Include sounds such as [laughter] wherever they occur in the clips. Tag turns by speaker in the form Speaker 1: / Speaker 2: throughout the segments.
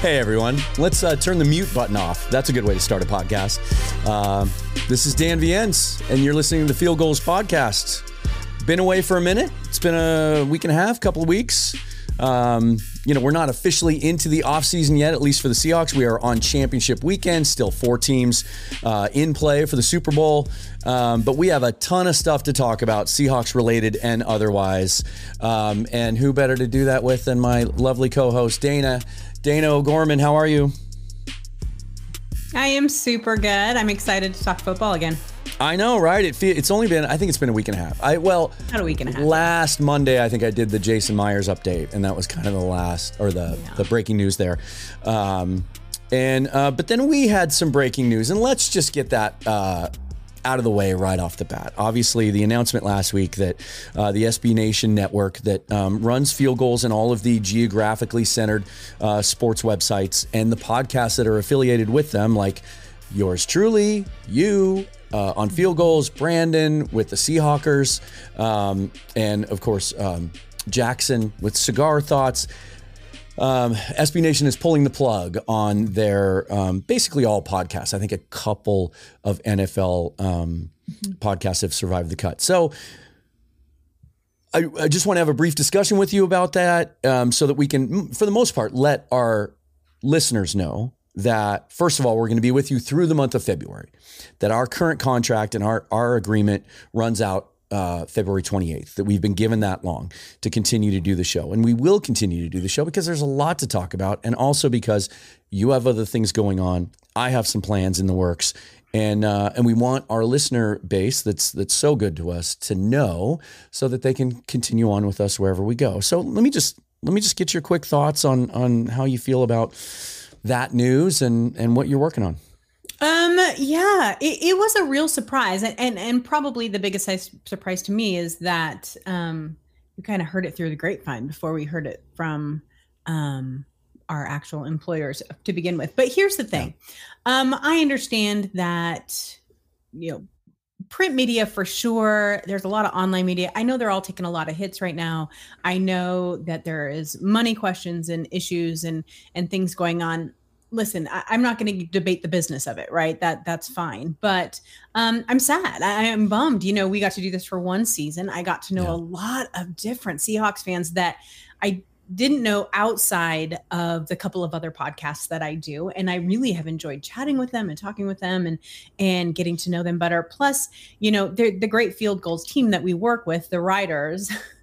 Speaker 1: Hey everyone, let's uh, turn the mute button off. That's a good way to start a podcast. Uh, this is Dan Viens, and you're listening to the Field Gulls Podcast. Been away for a minute. It's been a week and a half, couple of weeks. Um, you know, we're not officially into the offseason yet, at least for the Seahawks. We are on championship weekend, still four teams uh, in play for the Super Bowl. Um, but we have a ton of stuff to talk about, Seahawks related and otherwise. Um, and who better to do that with than my lovely co host, Dayna? Dayna O'Gorman, how are you?
Speaker 2: I am super good. I'm excited to talk football again.
Speaker 1: I know, right? It fe- it's only been I think it's been a week and a half. I well,
Speaker 2: About a week and a half.
Speaker 1: Last Monday, I think I did the Jason Myers update, and that was kind of the last or the
Speaker 2: Yeah.
Speaker 1: the breaking news there. Um, and uh, but then we had some breaking news, and let's just get that. Uh, out of the way right off the bat. Obviously, the announcement last week that uh, the SB Nation network that um, runs field gulls and all of the geographically centered uh, sports websites and the podcasts that are affiliated with them, like yours truly, you uh, on field gulls, Brandon with the Seahawkers, um, and of course um, Jackson with Cigar Thoughts. Um, SB Nation is pulling the plug on their um, basically all podcasts. I think a couple of NFL um, podcasts have survived the cut. So I, I just want to have a brief discussion with you about that um, so that we can, for the most part, let our listeners know that, first of all, we're going to be with you through the month of February, that our current contract and our, our agreement runs out uh, February 28th, that we've been given that long to continue to do the show. And we will continue to do the show because there's a lot to talk about. And also because you have other things going on. I have some plans in the works. And, uh, and we want our listener base that's that's so good to us to know so that they can continue on with us wherever we go. So let me just let me just get your quick thoughts on on how you feel about that news and and what you're working on.
Speaker 2: Um, yeah, it, it was a real surprise, and, and and probably the biggest surprise to me is that um, we kind of heard it through the grapevine before we heard it from um our actual employers to begin with. But here's the thing, um, I understand that you know print media for sure there's a lot of online media. I know they're all taking a lot of hits right now. I know that there is money questions and issues and and things going on listen I, i'm not going to debate the business of it right? That that's fine but um i'm sad. I, i'm bummed. You know we got to do this for one season. I got to know
Speaker 1: Yeah.
Speaker 2: a lot of different seahawks fans that i didn't know outside of the couple of other podcasts that I do and I really have enjoyed chatting with them and talking with them and and getting to know them better. Plus you know the great field gulls team that we work with the writers [laughs]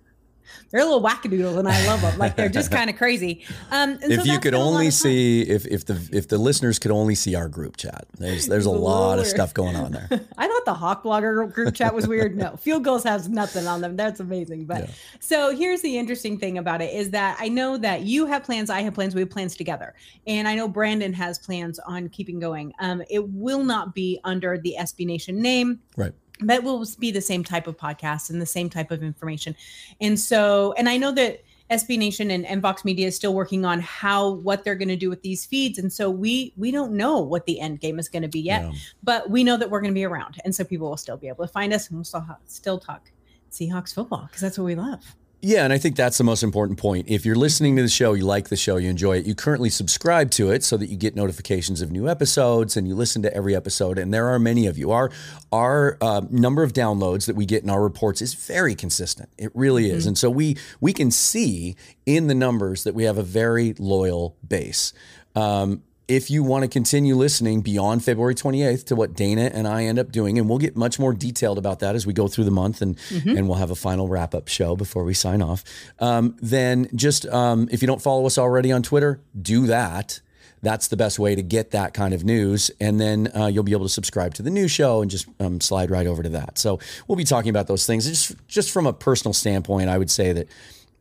Speaker 2: they're a little wackadoodles and I love them like they're just kind of crazy um and so
Speaker 1: if you could
Speaker 2: been a lot
Speaker 1: only see if if the if the listeners could only see our group chat. There's there's a lot of stuff going on there. [laughs]
Speaker 2: I thought the Hawk Blogger group chat was weird. No, [laughs] Field Gulls has nothing on them. That's amazing. But
Speaker 1: Yeah.
Speaker 2: so here's the interesting thing about it is that I know that you have plans, I have plans, we have plans together. And I know Brandon has plans on keeping going. Um, it will not be under the SB Nation name
Speaker 1: Right.
Speaker 2: But will be the same type of podcast and the same type of information. And so, and I know that SB Nation and, and Vox Media is still working on how what they're going to do with these feeds, and so we we don't know what the end game is going to be yet,
Speaker 1: Yeah.
Speaker 2: but we know that we're going to be around, and so people will still be able to find us, and we'll still ha- still talk Seahawks football because that's what we love.
Speaker 1: Yeah, and I think that's the most important point. If you're listening to the show, you like the show, you enjoy it, you currently subscribe to it so that you get notifications of new episodes and you listen to every episode. And there are many of you. Our our uh, number of downloads that we get in our reports is very consistent. It really is, and so we we can see in the numbers that we have a very loyal base. Um, if you want to continue listening beyond February 28th to what Dayna and I end up doing, and we'll get much more detailed about that as we go through the month and, and we'll have a final wrap up show before we sign off, um, then just um, if you don't follow us already on Twitter, do that. that's the best way to get that kind of news. And then uh, you'll be able to subscribe to the new show and just um, slide right over to that. So we'll be talking about those things. Just just from a personal standpoint, I would say that,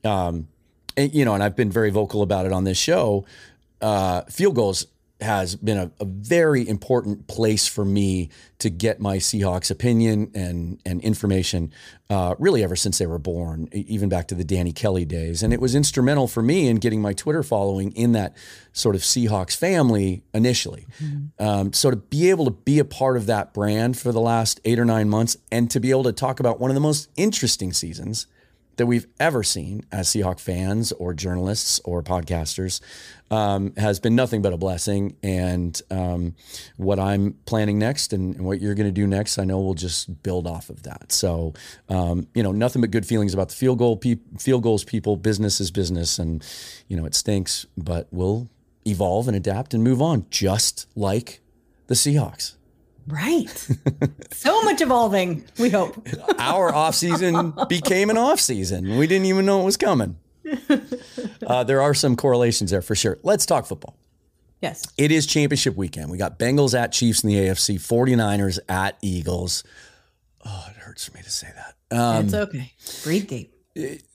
Speaker 1: um, and, you know, and I've been very vocal about it on this show. Uh, field gulls has been a, a, very important place for me to get my Seahawks opinion and and information, uh, really ever since they were born, even back to the Danny Kelly days. And it was instrumental for me in getting my Twitter following in that sort of Seahawks family initially. Mm-hmm. Um, so to be able to be a part of that brand for the last eight or nine months, and to be able to talk about one of the most interesting seasons that we've ever seen as Seahawk fans or journalists or podcasters um, has been nothing but a blessing. And um, what I'm planning next and, and what you're going to do next, I know will just build off of that. So, um, you know, nothing but good feelings about the field gull, pe- field gulls people. Business is business, and you know it stinks, but we'll evolve and adapt and move on, just like the Seahawks.
Speaker 2: Right. so much evolving, we hope. [laughs]
Speaker 1: Our off season became an off season. We didn't even know it was coming. [laughs] Uh, there are some correlations there for sure. Let's talk football.
Speaker 2: Yes.
Speaker 1: It is championship weekend. We got Bengals at Chiefs in the AFC, 49ers at Eagles. Oh, it hurts for me to say that.
Speaker 2: Um, it's okay. Breathe deep.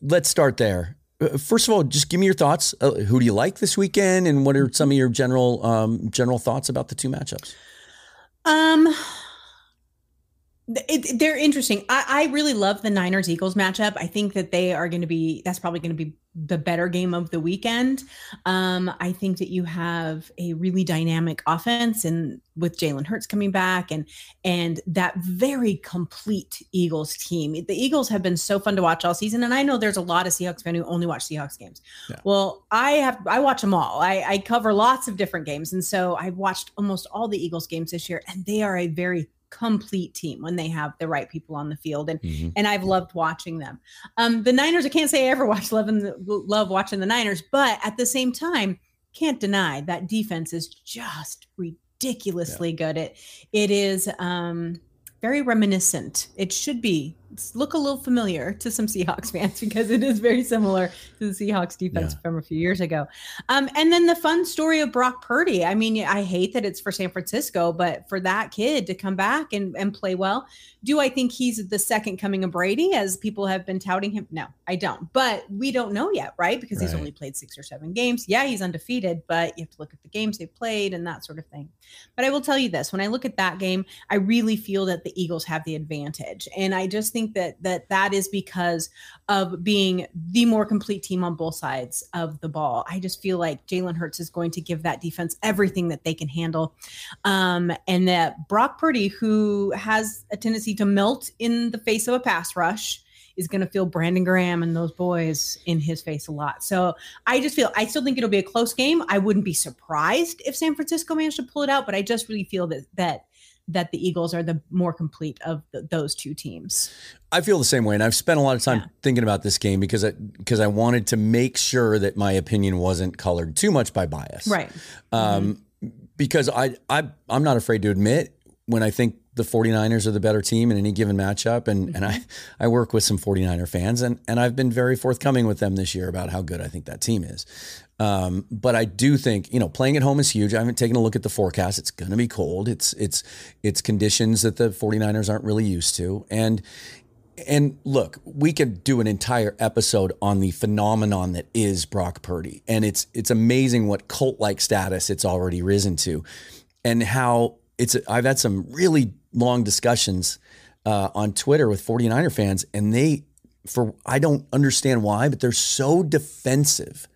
Speaker 1: Let's start there. Uh, first of all, just give me your thoughts. Uh, who do you like this weekend, and what are some of your general um, general thoughts about the two matchups?
Speaker 2: Um, it, they're interesting. I, I really love the Niners Eagles matchup. I think that they are going to be, that's probably going to be the better game of the weekend. Um, I think that you have a really dynamic offense and with Jalen Hurts coming back and and that very complete Eagles team. The Eagles have been so fun to watch all season. And I know there's a lot of Seahawks fans who only watch Seahawks games. Yeah. Well, I have I watch them all. I, I cover lots of different games. And so I've watched almost all the Eagles games this year, and they are a very complete team when they have the right people on the field and mm-hmm. and I've loved watching them. Um the Niners I can't say I ever watched love and love watching the Niners but at the same time can't deny that defense is just ridiculously yeah. good. It it is um very reminiscent. It should be look a little familiar to some Seahawks [laughs] fans because it is very similar to the Seahawks defense yeah. from a few years ago. Um, and then the fun story of Brock Purdy. I mean, I hate that it's for San Francisco, but for that kid to come back and, and play well, do I think he's the second coming of Brady as people have been touting him? No, I don't. But we don't know yet, right? Because right. he's only played six or seven games. Yeah, he's undefeated, but you have to look at the games they've played and that sort of thing. But I will tell you this when I look at that game, I really feel that the Eagles have the advantage. And I just think that that that is because of being the more complete team on both sides of the ball. I just feel like Jalen Hurts is going to give that defense everything that they can handle. Um, and that Brock Purdy, who has a tendency to melt in the face of a pass rush, is going to feel Brandon Graham and those boys in his face a lot. So I just feel I still think it'll be a close game. I wouldn't be surprised if San Francisco managed to pull it out, but I just really feel that that that the Eagles are the more complete of the, those two teams.
Speaker 1: I feel the same way, and I've spent a lot of time yeah. thinking about this game because I because I wanted to make sure that my opinion wasn't colored too much by bias,
Speaker 2: right?
Speaker 1: Um, mm-hmm. Because I I I'm not afraid to admit when I think the 49ers are the better team in any given matchup. And, mm-hmm. and I, I work with some 49er fans and, and I've been very forthcoming with them this year about how good I think that team is. Um, but I do think, you know, playing at home is huge. I haven't taken a look at the forecast. It's going to be cold. It's, it's, it's conditions that the 49ers aren't really used to. And, and look, we could do an entire episode on the phenomenon that is Brock Purdy. And it's, it's amazing what cult like status it's already risen to and how it's, I've had some really long discussions uh, on Twitter with 49er fans and they, for, I don't understand why, but they're so defensive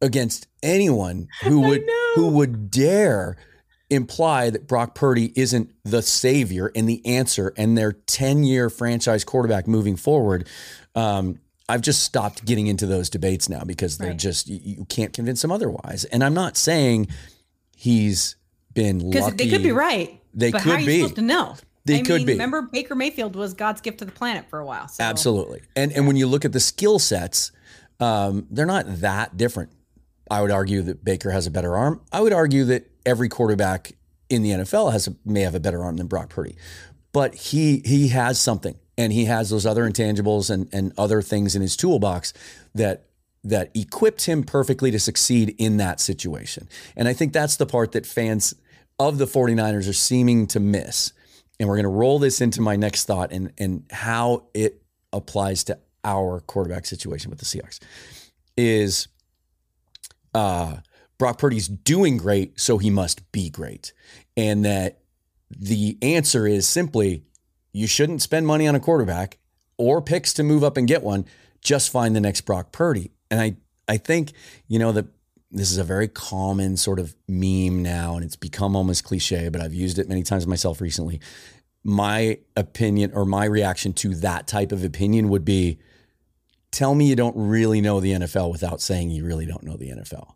Speaker 1: against anyone who [laughs] would who would dare imply that Brock Purdy isn't the savior and the answer and their 10-year franchise quarterback moving forward. Um, I've just stopped getting into those debates now because they're right. just you, you, can't convince them otherwise. And I'm not saying he's been lucky.
Speaker 2: They could be right.
Speaker 1: They
Speaker 2: but
Speaker 1: could
Speaker 2: how are you
Speaker 1: be.
Speaker 2: supposed to know?
Speaker 1: They
Speaker 2: I
Speaker 1: could
Speaker 2: mean,
Speaker 1: be.
Speaker 2: Remember, Baker Mayfield was God's gift to the planet for a while. So.
Speaker 1: Absolutely. And and when you look at the skill sets, um, they're not that different. I would argue that Baker has a better arm. I would argue that every quarterback in the NFL has a, may have a better arm than Brock Purdy, but he he has something, and he has those other intangibles and and other things in his toolbox that that equipped him perfectly to succeed in that situation. And I think that's the part that fans of the 49ers are seeming to miss. And we're going to roll this into my next thought and, and how it applies to our quarterback situation with the Seahawks is uh, Brock Purdy's doing great, so he must be great. And that the answer is simply you shouldn't spend money on a quarterback or picks to move up and get one. Just find the next Brock Purdy. And I, I think, you know, that this is a very common sort of meme now, and it's become almost cliche, but I've used it many times myself recently. My opinion or my reaction to that type of opinion would be tell me you don't really know the NFL without saying you really don't know the NFL.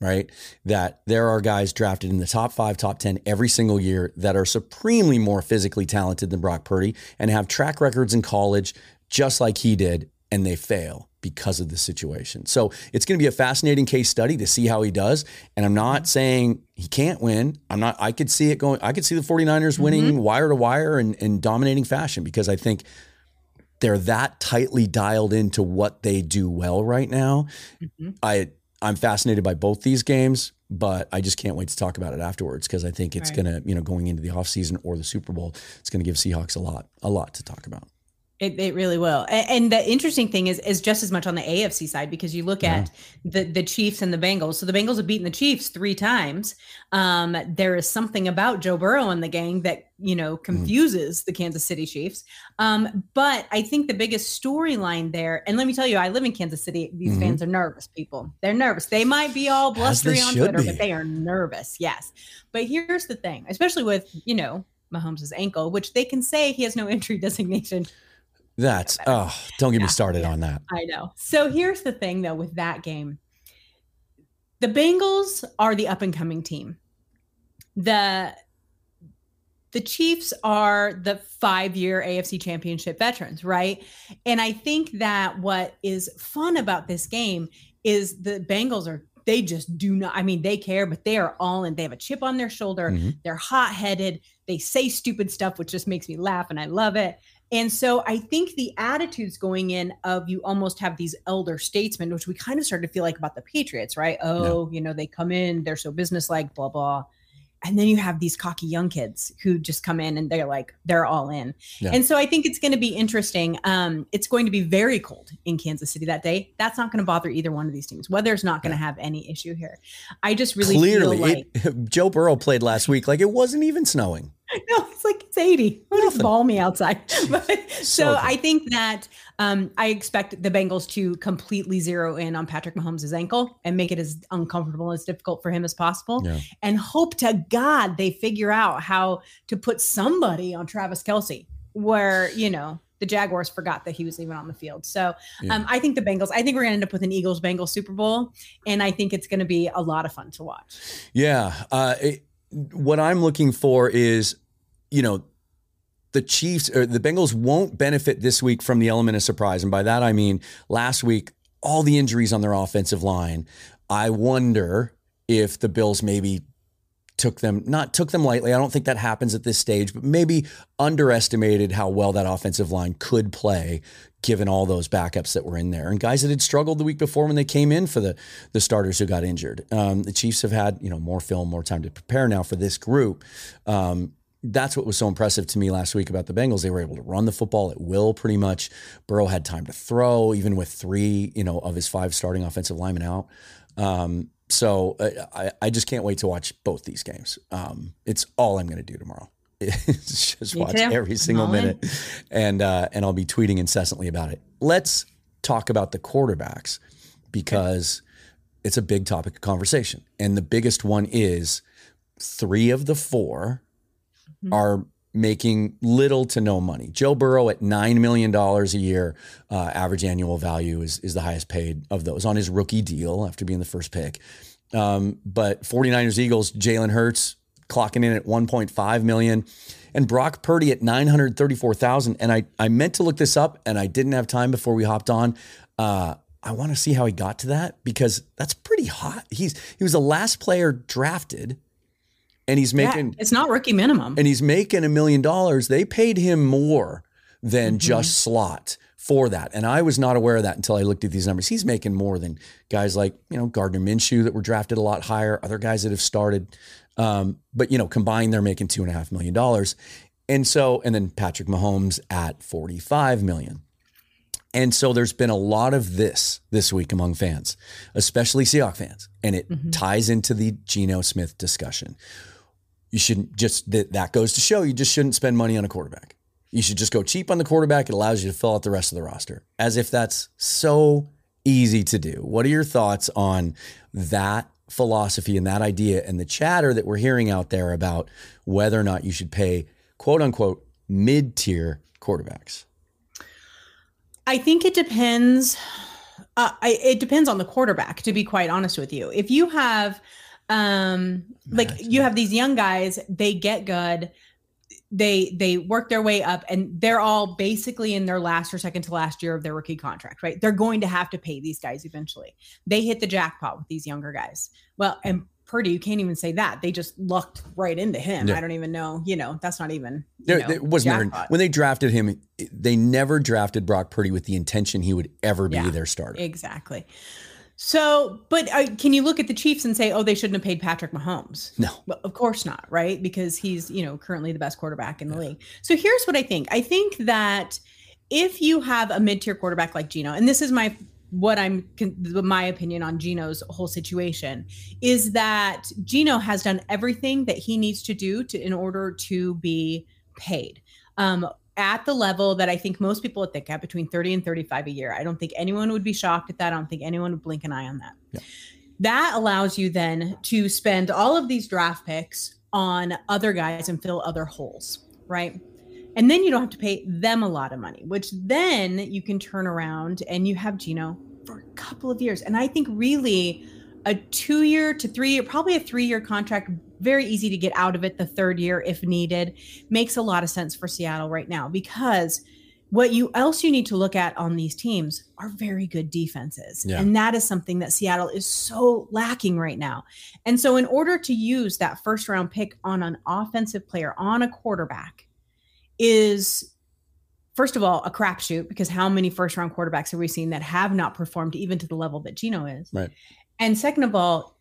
Speaker 1: Right? That there are guys drafted in the top five, top 10 every single year that are supremely more physically talented than Brock Purdy and have track records in college just like he did, and they fail because of the situation. So it's going to be a fascinating case study to see how he does. And I'm not saying he can't win. I'm not, I could see it going, I could see the 49ers winning mm-hmm. wire to wire and in dominating fashion because I think they're that tightly dialed into what they do well right now. Mm-hmm. I, I'm fascinated by both these games, but I just can't wait to talk about it afterwards because I think it's right. going to, you know, going into the offseason or the Super Bowl, it's going to give Seahawks a lot, a lot to talk about.
Speaker 2: It, it really will. And, and, the interesting thing is is just as much on the AFC side because you look yeah. at the the Chiefs and the Bengals. So the Bengals have beaten the Chiefs three times. Um, there is something about Joe Burrow and the gang that you know mm. confuses mm. the Kansas City Chiefs. Um, but I think the biggest storyline there, and let me tell you, I live in Kansas City. These mm-hmm. fans are nervous. People, they're nervous. They might be all blustery on Twitter, be. but they are nervous. Yes. But here's the thing, especially with you know Mahomes' ankle, which they can say he has no injury designation
Speaker 1: that's oh, don't get yeah, me started on that.
Speaker 2: I know. So here's the thing though with that game. The Bengals are the up and coming team. The the Chiefs are the 5-year AFC Championship veterans, right? And I think that what is fun about this game is the Bengals are they just do not i mean they care but they are all in they have a chip on their shoulder mm-hmm. they're hot-headed they say stupid stuff which just makes me laugh and i love it and so I think the attitudes going in of you almost have these elder statesmen, which we kind of started to feel like about the Patriots, right? Oh, you know, they come in, they're so businesslike, blah, blah. And then you have these cocky young kids who just come in and they're like, they're all in. Yeah. And so I think it's going to be interesting. Um, it's going to be very cold in Kansas City that day. That's not going to bother either one of these teams. Weather's not going to yeah. have any issue here. I just really clearly like
Speaker 1: it, [laughs] Joe Burrow played last week like it wasn't even snowing. [laughs]
Speaker 2: no, it's like it's 80. It's balmy outside. [laughs] but, so, so I think that um, I expect the Bengals to completely zero in on Patrick Mahomes' ankle and make it as uncomfortable as difficult for him as possible. Yeah. And hope to God they figure out how to put somebody on Travis Kelce where, you know, the Jaguars forgot that he was even on the field. So yeah. um, I think the Bengals, I think we're going to end up with an Eagles Bengals Super Bowl. And I think it's going to be a lot of fun to watch.
Speaker 1: Yeah. Uh, it, what I'm looking for is you know, the Chiefs or the Bengals won't benefit this week from the element of surprise. And by that, I mean last week, all the injuries on their offensive line. I wonder if the Bills maybe took them, not took them lightly. I don't think that happens at this stage, but maybe underestimated how well that offensive line could play given all those backups that were in there and guys that had struggled the week before when they came in for the the starters who got injured. Um, the Chiefs have had you know more film, more time to prepare now for this group. Um, that's what was so impressive to me last week about the Bengals. They were able to run the football at will pretty much. Burrow had time to throw, even with three, you know, of his five starting offensive linemen out. Um, so uh, I, I just can't wait to watch both these games. Um, it's all I'm going to do tomorrow. [laughs] It's just watch every single minute, and uh, and I'll be tweeting incessantly about it. Let's talk about the quarterbacks because it's a big topic of conversation, and the biggest one is three of the four mm-hmm. are making little to no money. Joe Burrow at $9 million a year, uh, average annual value is, is the highest paid of those on his rookie deal after being the first pick. Um, but 49ers Eagles, Jalen Hurts clocking in at 1.5 million and Brock Purdy at 934,000. And I, I meant to look this up and I didn't have time before we hopped on. Uh, I want to see how he got to that because that's pretty hot. He's he was the last player drafted and he's making
Speaker 2: yeah, it's not rookie minimum
Speaker 1: and he's making a million dollars they paid him more than mm-hmm. just slot for that. And I was not aware of that until I looked at these numbers. He's making more than guys like, you know, Gardner Minshew that were drafted a lot higher, other guys that have started. Um, but, you know, combined, they're making two and a half million dollars. And so, and then Patrick Mahomes at 45 million. And so there's been a lot of this this week among fans, especially Seahawks fans, and it mm-hmm. ties into the Geno Smith discussion. You shouldn't just that, that goes to show you just shouldn't spend money on a quarterback. You should just go cheap on the quarterback. It allows you to fill out the rest of the roster. As if that's so easy to do. What are your thoughts on that philosophy and that idea and the chatter that we're hearing out there about whether or not you should pay quote unquote mid tier quarterbacks?
Speaker 2: I think it depends. Uh, I, it depends on the quarterback, to be quite honest with you. If you have, um, like you have these young guys, they get good, they they work their way up, and they're all basically in their last or second to last year of their rookie contract, right? They're going to have to pay these guys eventually. They hit the jackpot with these younger guys. Well, and Purdy, you can't even say that. They just lucked right into him. Yeah. I don't even know. You know, that's not even. Know,
Speaker 1: it was never when they drafted him. They never drafted Brock Purdy with the intention he would ever be yeah, their starter.
Speaker 2: Exactly. So, but uh, can you look at the Chiefs and say, oh, they shouldn't have paid Patrick Mahomes?
Speaker 1: No,
Speaker 2: well, of course not, right? Because he's you know currently the best quarterback in the yeah. league. So here's what I think. I think that if you have a mid-tier quarterback like Geno, and this is my what I'm my opinion on Geno's whole situation is that Geno has done everything that he needs to do to in order to be paid. Um, at the level that I think most people would think at between 30 and 35 a year. I don't think anyone would be shocked at that. I don't think anyone would blink an eye on that. Yeah. That allows you then to spend all of these draft picks on other guys and fill other holes, right? And then you don't have to pay them a lot of money, which then you can turn around and you have Geno for a couple of years. And I think really a two year to three year, probably a three year contract, very easy to get out of it the third year if needed, makes a lot of sense for Seattle right now because what you else you need to look at on these teams are very good defenses yeah. and that is something that seattle is so lacking right now and so in order to use that first round pick on an offensive player on a quarterback is first of all a crapshoot because how many first round quarterbacks have we seen that have not performed even to the level that Geno is?
Speaker 1: Right.
Speaker 2: And second of all,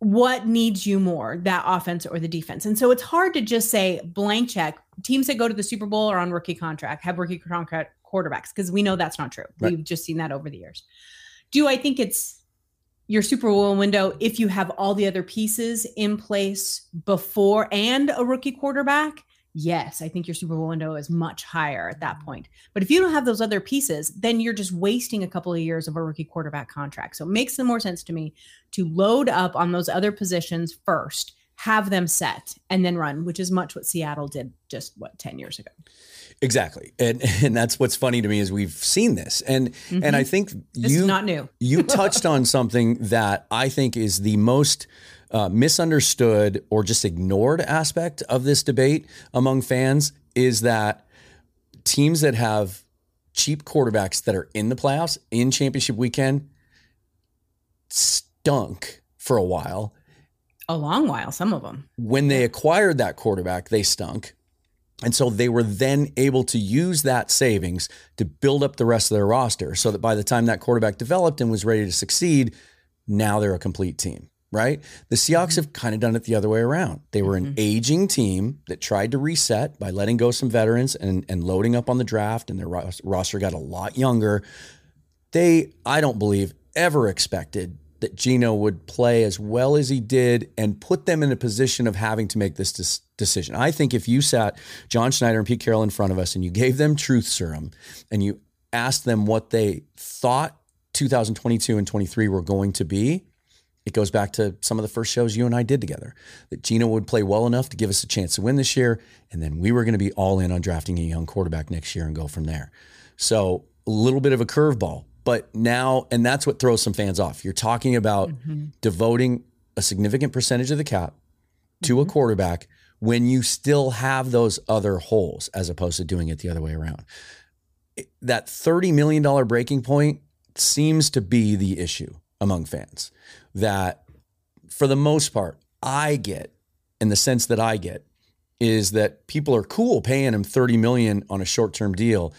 Speaker 2: what needs you more, that offense or the defense? And so it's hard to just say blank check. Teams that go to the Super Bowl are on rookie contract, have rookie contract quarterbacks, because we know that's not true. Right. We've just seen that over the years. Do I think it's your Super Bowl window if you have all the other pieces in place before and a rookie quarterback? Yes, I think your Super Bowl window is much higher at that mm-hmm. point. But if you don't have those other pieces, then you're just wasting a couple of years of a rookie quarterback contract. So it makes some more sense to me to load up on those other positions first, have them set, and then run, which is much what Seattle did just what 10 years ago.
Speaker 1: Exactly. And [laughs] and that's what's funny to me is we've seen this. And mm-hmm. and I think
Speaker 2: this
Speaker 1: you
Speaker 2: not new.
Speaker 1: you [laughs] touched on something that I think is the most uh, misunderstood or just ignored aspect of this debate among fans is that teams that have cheap quarterbacks that are in the playoffs in championship weekend stunk for a while.
Speaker 2: A long while, some of them.
Speaker 1: When they acquired that quarterback, they stunk. And so they were then able to use that savings to build up the rest of their roster so that by the time that quarterback developed and was ready to succeed, now they're a complete team right? The Seahawks have kind of done it the other way around. They were an mm-hmm. aging team that tried to reset by letting go some veterans and, and loading up on the draft, and their roster got a lot younger. They, I don't believe, ever expected that Geno would play as well as he did and put them in a position of having to make this dis- decision. I think if you sat John Schneider and Pete Carroll in front of us and you gave them truth serum and you asked them what they thought 2022 and 23 were going to be, it goes back to some of the first shows you and I did together that Geno would play well enough to give us a chance to win this year. And then we were going to be all in on drafting a young quarterback next year and go from there. So a little bit of a curveball. But now, and that's what throws some fans off. You're talking about mm-hmm. devoting a significant percentage of the cap to mm-hmm. a quarterback when you still have those other holes as opposed to doing it the other way around. That $30 million breaking point seems to be the issue among fans that for the most part, I get in the sense that I get is that people are cool paying him 30 million on a short-term deal.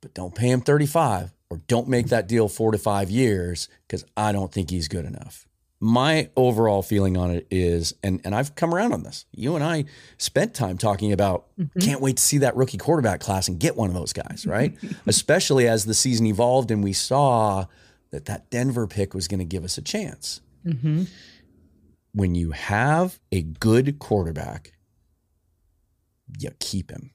Speaker 1: but don't pay him 35 or don't make that deal four to five years because I don't think he's good enough. My overall feeling on it is, and, and I've come around on this. You and I spent time talking about mm-hmm. can't wait to see that rookie quarterback class and get one of those guys, right? [laughs] Especially as the season evolved and we saw that that Denver pick was going to give us a chance. Mm-hmm. When you have a good quarterback, you keep him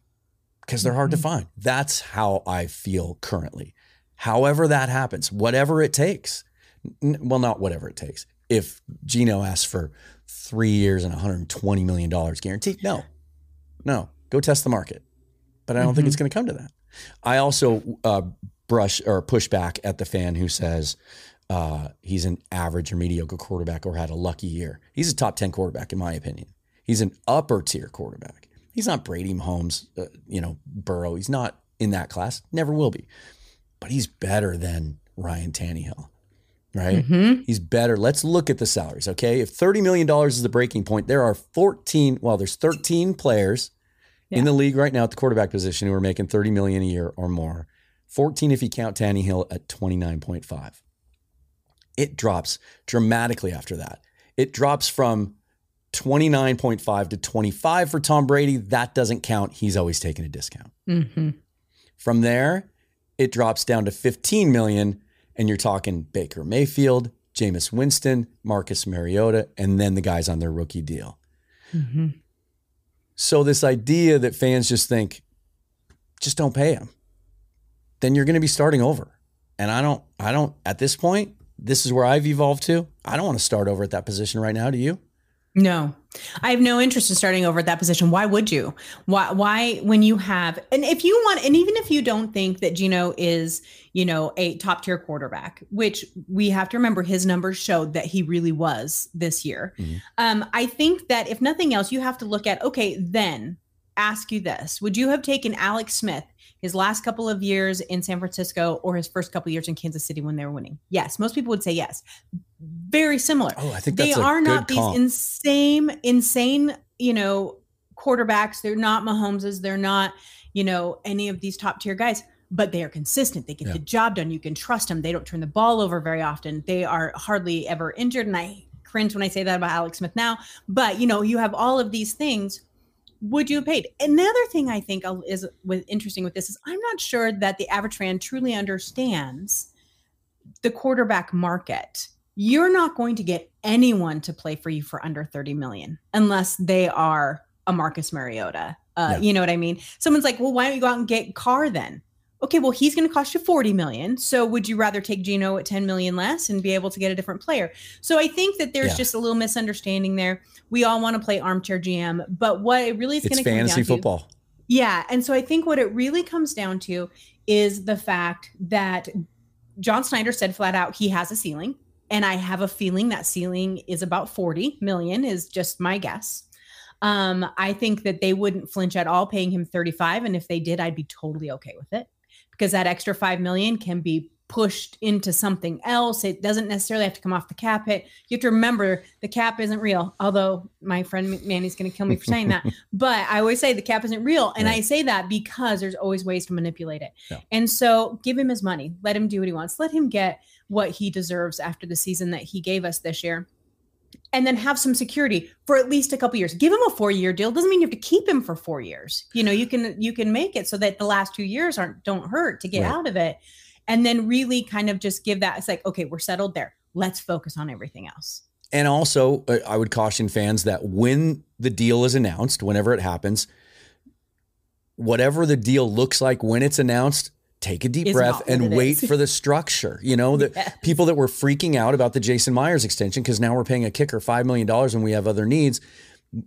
Speaker 1: because they're hard to mm-hmm. find. That's how I feel currently. However, that happens, whatever it takes. Well, not whatever it takes. If Geno asks for three years and $120 million guaranteed, no, no, go test the market. But I don't mm-hmm. think it's going to come to that. I also uh, brush or push back at the fan who says uh, he's an average or mediocre quarterback or had a lucky year. He's a top 10 quarterback, in my opinion. He's an upper tier quarterback. He's not Brady Mahomes, uh, you know, Burrow. He's not in that class. Never will be. But he's better than Ryan Tannehill, right? Mm-hmm. He's better. Let's look at the salaries, okay? If $30 million is the breaking point, there are 14, well, there's 13 players yeah. in the league right now at the quarterback position who are making 30 million a year or more. 14 if you count Tannehill at 29.5. It drops dramatically after that. It drops from 29.5 to 25 for Tom Brady. That doesn't count. He's always taking a discount. Mm-hmm. From there, it drops down to 15 million, and you're talking Baker Mayfield, Jameis Winston, Marcus Mariota, and then the guys on their rookie deal. Mm-hmm. So this idea that fans just think, just don't pay him, then you're going to be starting over. And I don't, I don't, at this point, this is where I've evolved to. I don't want to start over at that position right now. Do you?
Speaker 2: No, I have no interest in starting over at that position. Why would you? Why, why, when you have, and if you want, and even if you don't think that Geno is, you know, a top tier quarterback, which we have to remember his numbers showed that he really was this year. Mm-hmm. Um, I think that if nothing else, you have to look at, okay, then ask you this Would you have taken Alex Smith his last couple of years in San Francisco or his first couple of years in Kansas City when they were winning? Yes, most people would say yes. Very similar.
Speaker 1: Oh, I think
Speaker 2: they
Speaker 1: are
Speaker 2: not these insane, insane, you know, quarterbacks. They're not Mahomes's. They're not, you know, any of these top tier guys. But they are consistent. They get yeah. the job done. You can trust them. They don't turn the ball over very often. They are hardly ever injured. And I cringe when I say that about Alex Smith now. But you know, you have all of these things would you have paid? Another thing I think is with interesting with this is I'm not sure that the average fan truly understands the quarterback market. You're not going to get anyone to play for you for under 30 million unless they are a Marcus Mariota. Uh, yeah. You know what I mean? Someone's like, well, why don't you go out and get Carr then? Okay, well, he's going to cost you 40 million. So would you rather take Geno at 10 million less and be able to get a different player? So I think that there's yeah. just a little misunderstanding there. We all want to play armchair GM, but what it really is going to
Speaker 1: come down fantasy football.
Speaker 2: Yeah. And so I think what it really comes down to is the fact that John Schneider said flat out he has a ceiling. And I have a feeling that ceiling is about 40 million, is just my guess. Um, I think that they wouldn't flinch at all paying him 35. And if they did, I'd be totally okay with it because that extra 5 million can be pushed into something else. It doesn't necessarily have to come off the cap hit. You have to remember the cap isn't real. Although my friend Manny's going to kill me for saying that, [laughs] but I always say the cap isn't real, and right. I say that because there's always ways to manipulate it. Yeah. And so, give him his money. Let him do what he wants. Let him get what he deserves after the season that he gave us this year and then have some security for at least a couple years. Give him a four year deal. Doesn't mean you have to keep him for four years. You know, you can you can make it so that the last two years aren't don't hurt to get right. out of it. And then really kind of just give that. It's like, okay, we're settled there. Let's focus on everything else.
Speaker 1: And also, uh, I would caution fans that when the deal is announced, whenever it happens, whatever the deal looks like when it's announced, take a deep is breath and wait for the structure. You know, the [laughs] yes. people that were freaking out about the Jason Myers extension because now we're paying a kicker $5 million and we have other needs.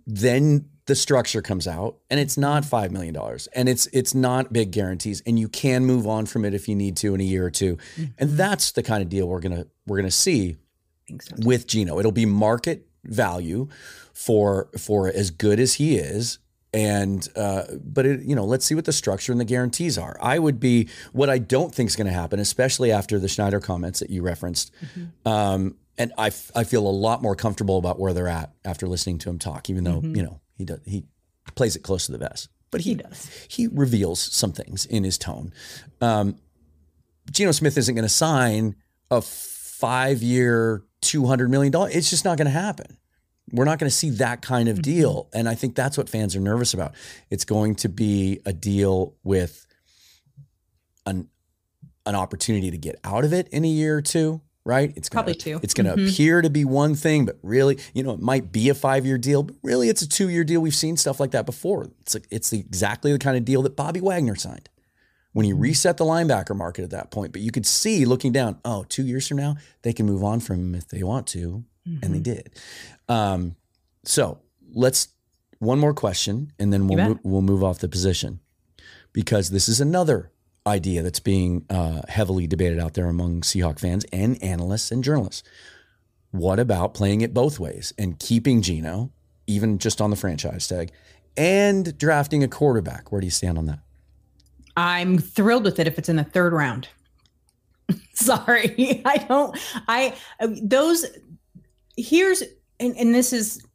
Speaker 1: Then the structure comes out and it's not $5 million and it's it's not big guarantees and you can move on from it if you need to in a year or 2 mm-hmm. And that's the kind of deal we're going to we're going to see so with Geno. It'll be market value for for as good as he is and uh, but it, you know let's see what the structure and the guarantees are i would be what i don't think is going to happen especially after the schneider comments that you referenced mm-hmm. um, and I, f- I feel a lot more comfortable about where they're at after listening to him talk even though mm-hmm. you know he does he plays it close to the vest but he,
Speaker 2: He does.
Speaker 1: He reveals some things in his tone. Um, Geno Smith isn't going to sign a five-year, two hundred million dollar. It's just not going to happen. We're not going to see that kind of deal, mm-hmm. and I think that's what fans are nervous about. It's going to be a deal with an an opportunity to get out of it in a year or two, right? It's gonna,
Speaker 2: Probably two.
Speaker 1: It's going to
Speaker 2: Mhm.
Speaker 1: appear to be one thing, but really, you know, it might be a five year deal, but really, it's a two year deal. We've seen stuff like that before. It's like, it's exactly the kind of deal that Bobby Wagner signed when he mm-hmm. reset the linebacker market at that point. But you could see looking down, oh, two years from now, they can move on from him if they want to, and they mm-hmm. did. Um, so let's one more question, and then we'll mo- we'll move off the position because this is another idea that's being uh, heavily debated out there among Seahawk fans and analysts and journalists. What about playing it both ways and keeping Geno, even just on the franchise tag, and drafting a quarterback? Where do you stand on that?
Speaker 2: I'm thrilled with it if it's in the third round. [laughs] Sorry, [laughs] I don't. I those here's and and this is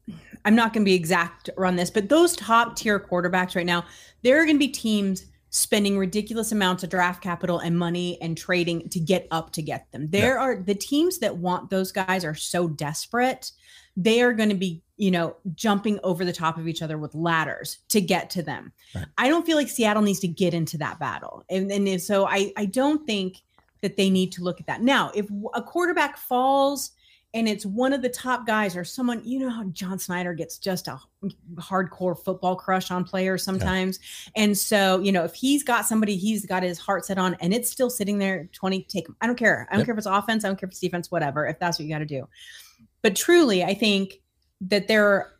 Speaker 2: I'm not going to be exact on this, but those top tier quarterbacks right now, there are going to be teams spending ridiculous amounts of draft capital and money and trading to get up to get them. There are the teams that want those guys are so desperate. They are going to be, you know, jumping over the top of each other with ladders to get to them.
Speaker 1: Right.
Speaker 2: I don't feel like Seattle needs to get into that battle. And, and so I, I don't think that they need to look at that. Now, if a quarterback falls and it's one of the top guys or someone, you know how John Schneider gets just a hardcore football crush on players sometimes. And so, you know, if he's got somebody he's got his heart set on and it's still sitting there 20, take him. I don't care. I don't
Speaker 1: Yep.
Speaker 2: care if it's offense, I don't care if it's defense, whatever, if that's what you got to do. But truly, I think that there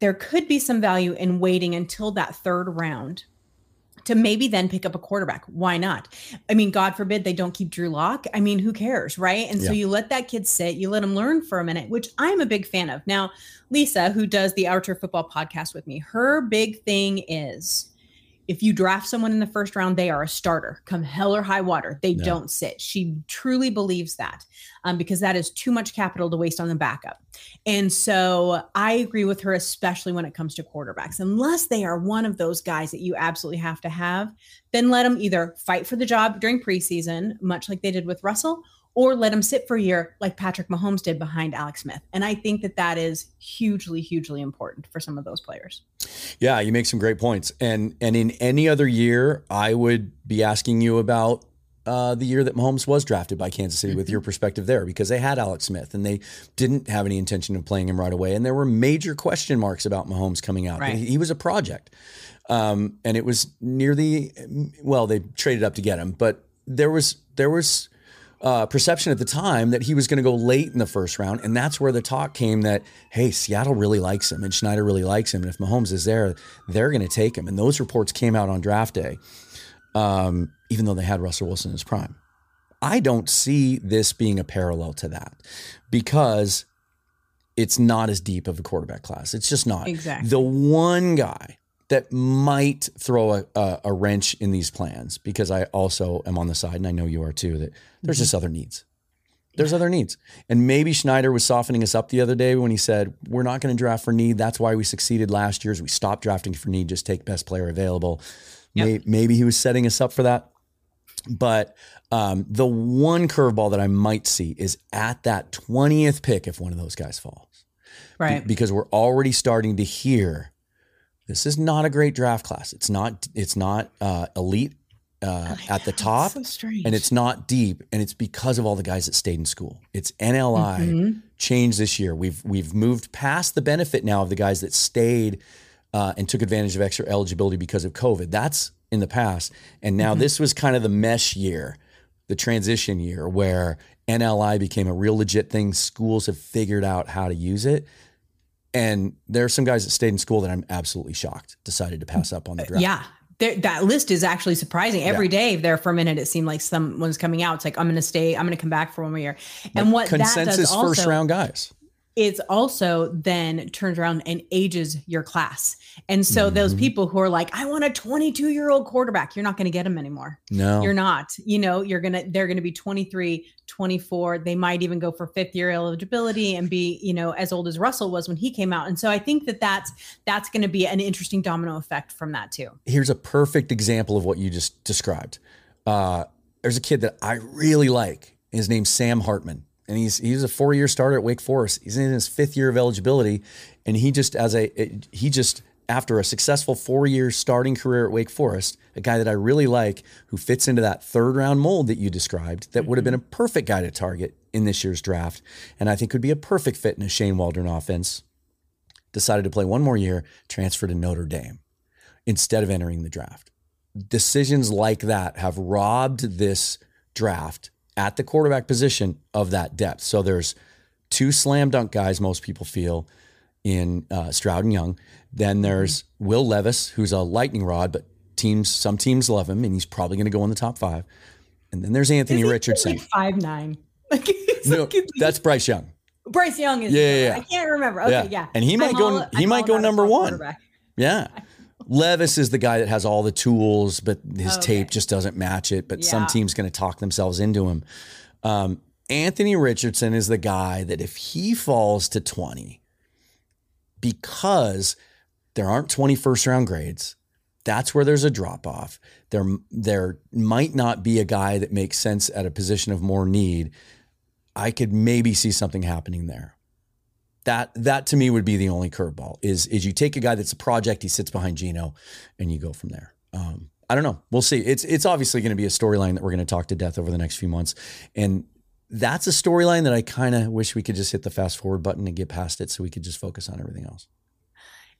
Speaker 2: there could be some value in waiting until that third round to maybe then pick up a quarterback. Why not? I mean, God forbid they don't keep Drew Lock. I mean, who cares, right? And so you let that kid sit, you let him learn for a minute, which I'm a big fan of. Now, Lisa, who does the Archer Football podcast with me, her big thing is if you draft someone in the first round, they are a starter. Come hell or high water, they
Speaker 1: Yeah.
Speaker 2: don't sit. She truly believes that um, because that is too much capital to waste on the backup. And so I agree with her, especially when it comes to quarterbacks. Unless they are one of those guys that you absolutely have to have, then let them either fight for the job during preseason, much like they did with Russell, or let them sit for a year like Patrick Mahomes did behind Alex Smith. And I think that that is hugely, hugely important for some of those players.
Speaker 1: Yeah, you make some great points. And and in any other year, I would be asking you about uh, the year that Mahomes was drafted by Kansas City with your perspective there, because they had Alex Smith and they didn't have any intention of playing him right away, and there were major question marks about Mahomes coming out.
Speaker 2: Right.
Speaker 1: He, he was a project, um, and it was near the well, they traded up to get him, but there was there was uh, perception at the time that he was going to go late in the first round, and that's where the talk came that hey, Seattle really likes him, and Schneider really likes him, and if Mahomes is there, they're going to take him. And those reports came out on draft day, um, even though they had Russell Wilson in his prime. I don't see this being a parallel to that because it's not as deep of a quarterback class. It's just not.
Speaker 2: Exactly.
Speaker 1: The one guy that might throw a, a, a wrench in these plans, because I also am on the side, and I know you are too, that there's just other needs. There's other needs. And maybe Schneider was softening us up the other day when he said, We're not going to draft for need. That's why we succeeded last year is we stopped drafting for need, just take best player available.
Speaker 2: Yep.
Speaker 1: May- Maybe he was setting us up for that. But um, the one curveball that I might see is at that 20th pick if one of those guys falls. Be-
Speaker 2: Right.
Speaker 1: because we're already starting to hear this is not a great draft class. It's not it's not uh, elite uh, at the top
Speaker 2: so
Speaker 1: and it's not deep and it's because of all the guys that stayed in school. It's NIL
Speaker 2: Mhm.
Speaker 1: changed this year. We've we've moved past the benefit now of the guys that stayed uh, and took advantage of extra eligibility because of COVID. That's in the past, and now this was kind of the mesh year, the transition year where NIL became a real legit thing. Schools have figured out how to use it. And there are some guys that stayed in school that I'm absolutely shocked decided to pass up on the draft.
Speaker 2: Yeah. There, that list is actually surprising. Every day there for a minute, it seemed like someone's coming out. It's like, I'm going to stay, I'm going to come back for one more year. And what that
Speaker 1: consensus
Speaker 2: does also,
Speaker 1: first round guys.
Speaker 2: It's also then turns around and ages your class. And so mm-hmm. those people who are like, I want a 22 year old quarterback, you're not going to get them anymore.
Speaker 1: No,
Speaker 2: you're not. You know, you're going to, they're going to be 23, 24. They might even go for fifth year eligibility and be, you know, as old as Russell was when he came out. And so I think that that's, that's going to be an interesting domino effect from that too.
Speaker 1: Here's a perfect example of what you just described. Uh, there's a kid that I really like. His name's Sam Hartman and he's he's a four year starter at Wake Forest. He's in his fifth year of eligibility, and he just as a he just after a successful four year starting career at Wake Forest, a guy that I really like who fits into that third round mold that you described, that would have been a mm-hmm. perfect guy to target in this year's draft, and I think would be a perfect fit in a Shane Waldron offense. Decided to play one more year, transfer to Notre Dame instead of entering the draft. Decisions like that have robbed this draft at the quarterback position of that depth. So there's two slam dunk guys, most people feel, in uh, Stroud and Young. Then mm-hmm. there's mm-hmm. Will Levis, who's a lightning rod, but teams, some teams love him, and he's probably going to go in the top five. And then there's Anthony Richardson,
Speaker 2: like five nine. [laughs]
Speaker 1: no, like that's Bryce Young.
Speaker 2: Bryce Young is. Yeah, yeah, yeah. I can't remember. Okay, yeah, yeah.
Speaker 1: and he might I'm go. All, he I'm might go number one. Yeah. [laughs] Levis is the guy that has all the tools, but his okay. tape just doesn't match it. But yeah. some team's going to talk themselves into him. Um, Anthony Richardson is the guy that if he falls to 20, because there aren't 21st round grades, that's where there's a drop off. There, there might not be a guy that makes sense at a position of more need. I could maybe see something happening there. That that to me would be the only curveball is is you take a guy that's a project, he sits behind Geno, and you go from there. Um, I don't know. We'll see. It's it's obviously going to be a storyline that we're going to talk to death over the next few months, and that's a storyline that I kind of wish we could just hit the fast forward button and get past it, so we could just focus on everything else.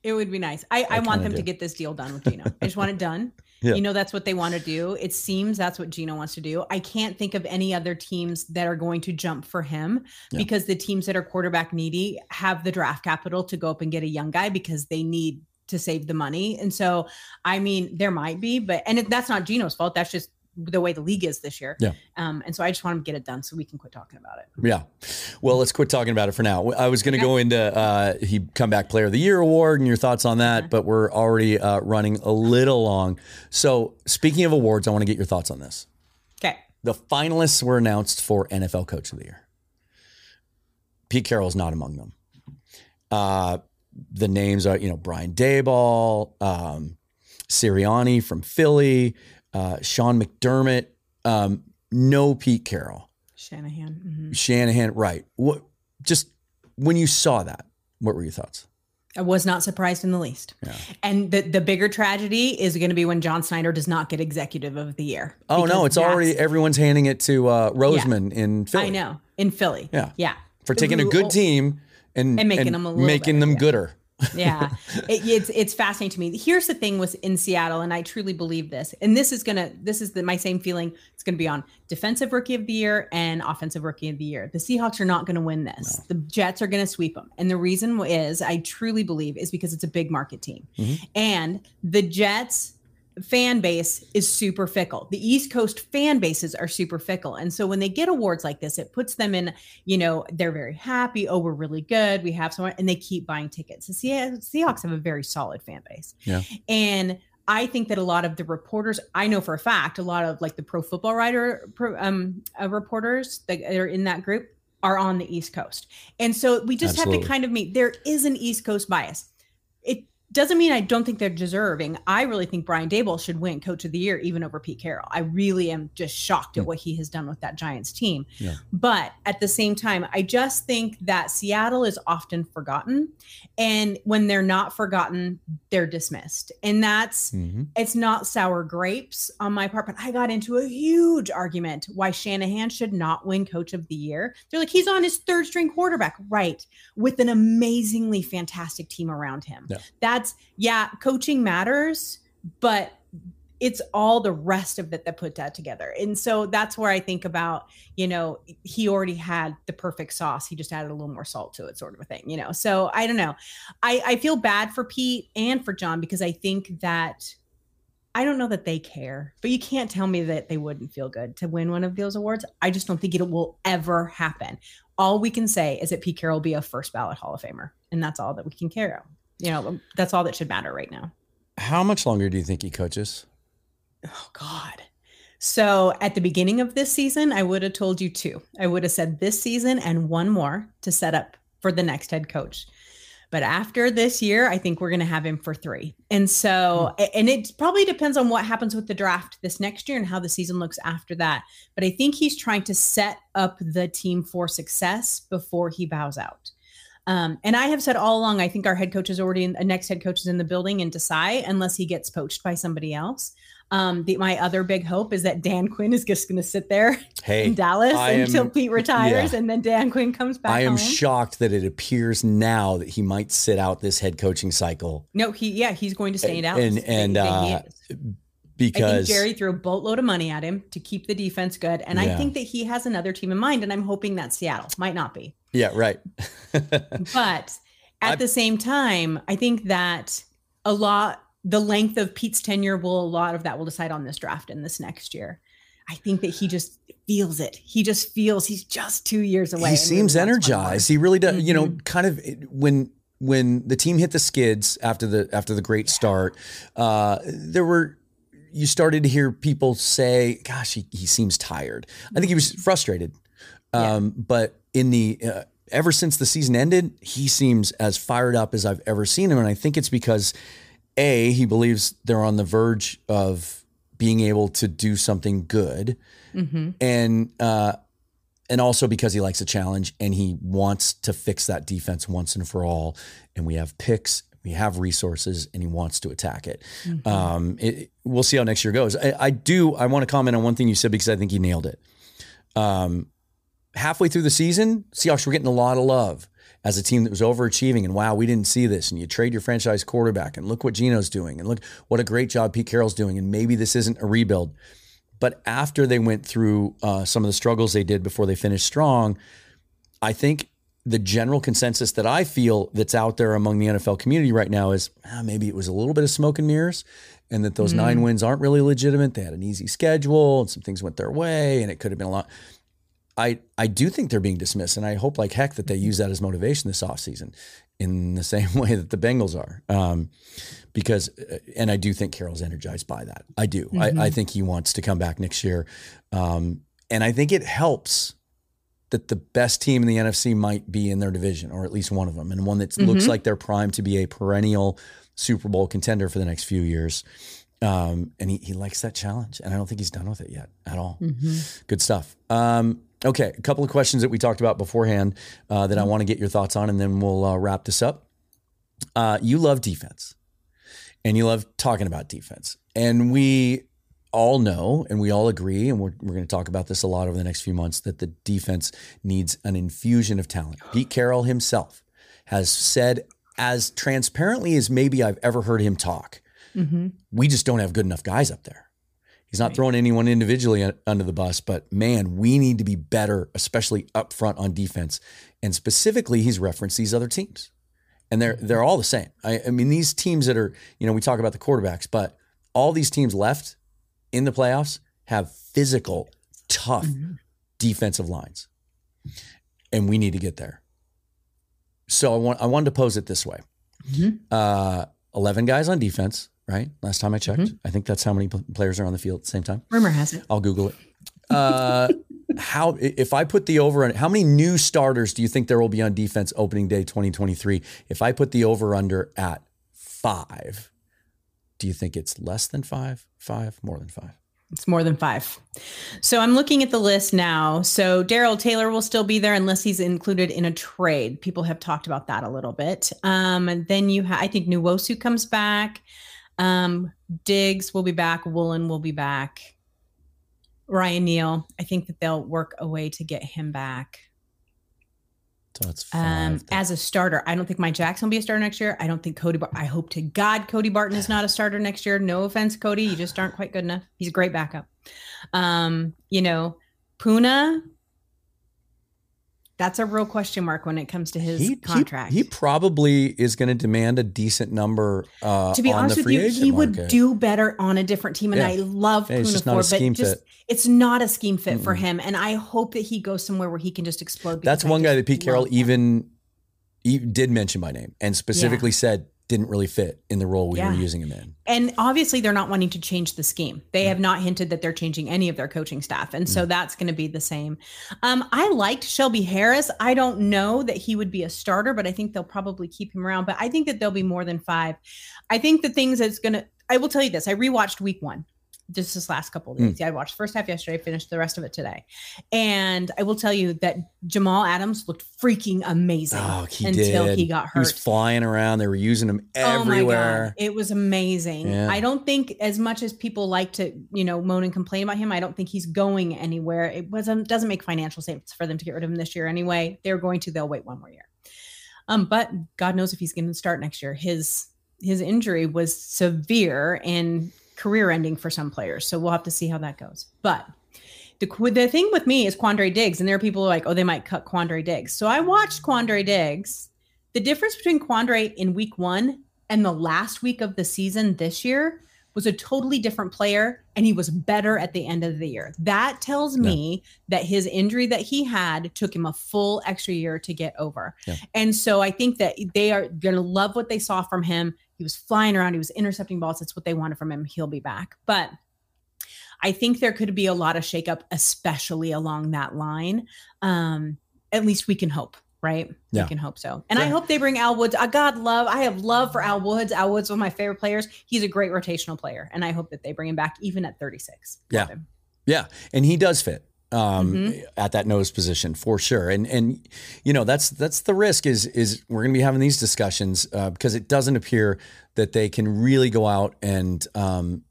Speaker 2: It would be nice. I, I, I want them do. to get this deal done with Geno. I just want it done. Yeah. You know, that's what they want to do. It seems that's what Geno wants to do. I can't think of any other teams that are going to jump for him yeah. because the teams that are quarterback needy have the draft capital to go up and get a young guy because they need to save the money. And so, I mean, there might be, but, and it, that's not Geno's fault. That's just the way the league is this year.
Speaker 1: Yeah.
Speaker 2: Um, and so I just want to get it done so we can quit talking about it.
Speaker 1: Yeah. Well, let's quit talking about it for now. I was going to okay. go into uh, he comeback player of the year award and your thoughts on that, uh-huh. but we're already uh, running a little long. So speaking of awards, I want to get your thoughts on this.
Speaker 2: Okay.
Speaker 1: The finalists were announced for NFL Coach of the Year. Pete Carroll is not among them. Uh, the names are, you know, Brian Daboll, um, Sirianni from Philly, uh, Sean McDermott, um, no Pete Carroll.
Speaker 2: Shanahan. Mm-hmm.
Speaker 1: Shanahan, right. What just when you saw that, what were your thoughts?
Speaker 2: I was not surprised in the least. Yeah. And the the bigger tragedy is going to be when John Schneider does not get executive of the year.
Speaker 1: Oh no, it's already everyone's handing it to uh, Roseman yeah. in Philly.
Speaker 2: I know. In Philly.
Speaker 1: Yeah.
Speaker 2: Yeah.
Speaker 1: For taking a good team and,
Speaker 2: and making and them
Speaker 1: making
Speaker 2: better,
Speaker 1: them yeah. gooder
Speaker 2: yeah, it, it's it's fascinating to me. Here's the thing with in Seattle, and I truly believe this. And this is gonna this is the, my same feeling. It's gonna be on defensive rookie of the year and offensive rookie of the year. The Seahawks are not gonna win this. No. The Jets are gonna sweep them, and the reason is I truly believe is because it's a big market team, mm-hmm. and the Jets fan base is super fickle. The East Coast fan bases are super fickle. And so when they get awards like this, it puts them in, you know, they're very happy. Oh, we're really good. We have someone, and they keep buying tickets. The Seahawks have a very solid fan base.
Speaker 1: Yeah.
Speaker 2: And I think that a lot of the reporters, I know for a fact, a lot of like the pro football writer um, uh, reporters that are in that group are on the East Coast. And so we just Absolutely. have to kind of meet, there is an East Coast bias. Doesn't mean I don't think they're deserving. I really think Brian Daboll should win Coach of the Year even over Pete Carroll. I really am just shocked at hmm. what he has done with that Giants team.
Speaker 1: Yeah.
Speaker 2: But at the same time, I just think that Seattle is often forgotten, and when they're not forgotten, they're dismissed. And that's mm-hmm. it's not sour grapes on my part, but I got into a huge argument why Shanahan should not win Coach of the Year. They're like he's on his third string quarterback, right, with an amazingly fantastic team around him. Yeah. That that's yeah, coaching matters, but it's all the rest of it that put that together. And so that's where I think about, you know, he already had the perfect sauce. He just added a little more salt to it, sort of a thing, you know. So I don't know. I, I feel bad for Pete and for John because I think that I don't know that they care, but you can't tell me that they wouldn't feel good to win one of those awards. I just don't think it will ever happen. All we can say is that Pete Carroll will be a first ballot Hall of Famer, and that's all that we can care. You know, that's all that should matter right now.
Speaker 1: How much longer do you think he coaches?
Speaker 2: Oh God. So at the beginning of this season, I would have told you two. I would have said this season and one more to set up for the next head coach. But after this year, I think we're going to have him for three. And so, mm. and it probably depends on what happens with the draft this next year and how the season looks after that. But I think he's trying to set up the team for success before he bows out. Um, and I have said all along, I think our head coach is already in, the next head coach is in the building in Desai, unless he gets poached by somebody else. Um, the, my other big hope is that Dan [laughs] Quinn is just going to sit there hey, in Dallas I until am, Pete [laughs] retires, yeah. and then Dan Quinn comes back.
Speaker 1: I am
Speaker 2: home.
Speaker 1: shocked that it appears now that he might sit out this head coaching cycle.
Speaker 2: No, he yeah, he's going to stay in Dallas.
Speaker 1: And and uh, because
Speaker 2: Jerry threw a boatload of money at him to keep the defense good, and yeah. I think that he has another team in mind, and I'm hoping that Seattle might not be.
Speaker 1: Yeah, right. [laughs]
Speaker 2: but at I, the same time, I think that a lot the length of Pete's tenure will a lot of that will decide on this draft and this next year. I think that he just feels it. He just feels he's just two years away.
Speaker 1: He seems energized. He really does. Mm-hmm. You know, mm-hmm. kind of when when the team hit the skids after the after the great start, uh, there were you started to hear people say, "Gosh, he, he seems tired." I think he was mm-hmm. frustrated, um, yeah. but in the uh, ever since the season ended, he seems as fired up as I've ever seen him, and I think it's because a, he believes they're on the verge of being able to do something good, mm-hmm. and uh, and also because he likes a challenge and he wants to fix that defense once and for all. And we have picks, we have resources, and he wants to attack it. Mm-hmm. Um, it we'll see how next year goes. I, I do. I want to comment on one thing you said because I think he nailed it. Um, halfway through the season, Seahawks were getting a lot of love as a team that was overachieving and wow, we didn't see this. And you trade your franchise quarterback and look what Geno's doing and look what a great job Pete Carroll's doing. And maybe this isn't a rebuild. But after they went through uh, some of the struggles they did before they finished strong, I think the general consensus that I feel that's out there among the NFL community right now is ah, maybe it was a little bit of smoke and mirrors and that those mm. nine wins aren't really legitimate. They had an easy schedule and some things went their way and it could have been a lot. I I do think they're being dismissed, and I hope like heck that they use that as motivation this offseason in the [laughs] same way that the Bengals are. Um, because, and I do think Carroll's energized by that. I do. Mm-hmm. I, I, mm-hmm. think he wants to come back next year. Um, and I think it helps that the best team in the NFC might be in their division, or at least one of them, and one that mm-hmm. looks like they're primed to be a perennial Super Bowl contender for the next few years. Um, and he, he likes that challenge, and I don't think he's done with it yet at all. Mm-hmm. Good stuff. Um, Okay, a couple of questions that we talked about beforehand uh, that I want to get your thoughts on, and then we'll uh, wrap this up. Uh, you love defense, and you love talking about defense, and we all know and we all agree, and we're, we're going to talk about this a lot over the next few months, that the defense needs an infusion of talent. Pete Carroll himself has said, as transparently as maybe I've ever heard him talk, mm-hmm. we just don't have good enough guys up there. He's not throwing anyone individually under the bus, but man, we need to be better, especially up front on defense. And specifically, he's referenced these other teams. And they're they're all the same. I, I mean, these teams that are, you know, we talk about the quarterbacks, but all these teams left in the playoffs have physical, tough mm-hmm. defensive lines. And we need to get there. So I want I wanted to pose it this way. Mm-hmm. Uh, 11 guys on defense, right? Last time I checked, mm-hmm. I think that's how many players are on the field at the same time.
Speaker 2: Rumor has it.
Speaker 1: I'll Google it. Uh, [laughs] how if I put the over on how many new starters do you think there will be on defense opening day 2023? If I put the over under at five, do you think it's less than five? Five, more than five?
Speaker 2: It's more than five. So I'm looking at the list now. So Darrell Taylor will still be there unless he's included in a trade. People have talked about that a little bit. Um, and then you have, I think Nwosu comes back. Um, Diggs will be back. Woolen will be back. Ryan Neal, I think that they'll work a way to get him back.
Speaker 1: So that's um,
Speaker 2: as a starter. I don't think Mike Jackson will be a starter next year. I don't think Cody. Bar- I hope to God Cody Barton is not a starter next year. No offense, Cody, you just aren't quite good enough. He's a great backup. Um, you know, Poona that's a real question mark when it comes to his
Speaker 1: he,
Speaker 2: contract.
Speaker 1: He, he probably is going to demand a decent number. Uh,
Speaker 2: to be honest with you, he
Speaker 1: market.
Speaker 2: would do better on a different team, and
Speaker 1: Yeah.
Speaker 2: I love
Speaker 1: Yeah, he's
Speaker 2: Poona
Speaker 1: just not a
Speaker 2: for,
Speaker 1: scheme
Speaker 2: but just
Speaker 1: fit.
Speaker 2: it's not a scheme fit for him. And I hope that he goes somewhere where he can just explode.
Speaker 1: That's
Speaker 2: I
Speaker 1: one guy that Pete Carroll
Speaker 2: him.
Speaker 1: even he did mention by name and specifically said didn't really fit in the role we were using him in.
Speaker 2: And obviously, they're not wanting to change the scheme.
Speaker 1: Mm.
Speaker 2: They have not hinted that they're changing any of their coaching staff. And so that's going to be the same. Um, I liked Shelby Harris. I don't know that he would be a starter, but I think they'll probably keep him around. But I think that there'll be more than five. I think the things that's going to, I will tell you this I rewatched week one. Just this last couple of
Speaker 1: Mm.
Speaker 2: days. Yeah, I watched the first half yesterday, finished the rest of it today. And I will tell you that Jamal Adams looked freaking amazing
Speaker 1: Oh, he
Speaker 2: until
Speaker 1: did.
Speaker 2: he got hurt.
Speaker 1: He was flying around. They were using him
Speaker 2: Oh my
Speaker 1: everywhere.
Speaker 2: God. It was amazing.
Speaker 1: Yeah.
Speaker 2: I don't think as much as people like to, you know, moan and complain about him, I don't think he's going anywhere. It wasn't doesn't make financial sense for them to get rid of him this year anyway. They're going to, they'll wait one more year. Um, but God knows if he's going to start next year. His his injury was severe and career ending for some players. So we'll have to see how that goes. But the, the thing with me is Quandre Diggs, and there are people who are like, oh, they might cut Quandre Diggs. So I watched Quandre Diggs. The difference between Quandre in week one and the last week of the season this year was a totally different player, and he was better at the end of the year. That tells me that his injury that he had took him a full extra year to get over.
Speaker 1: Yeah.
Speaker 2: And so I think that they are going to love what they saw from him. He was flying around, he was intercepting balls. That's what they wanted from him. He'll be back. But I think there could be a lot of shakeup, especially along that line. Um, at least we can hope, right?
Speaker 1: Yeah.
Speaker 2: We can hope so. And I hope they bring Al Woods. I God love, I have love for Al Woods. Al Woods is one of my favorite players. He's a great rotational player. And I hope that they bring him back even at 36.
Speaker 1: Yeah. Yeah, and he does fit um,
Speaker 2: Mhm.
Speaker 1: at that nose position for sure. And and you know that's that's the risk is is we're going to be having these discussions uh, because it doesn't appear that they can really go out and um,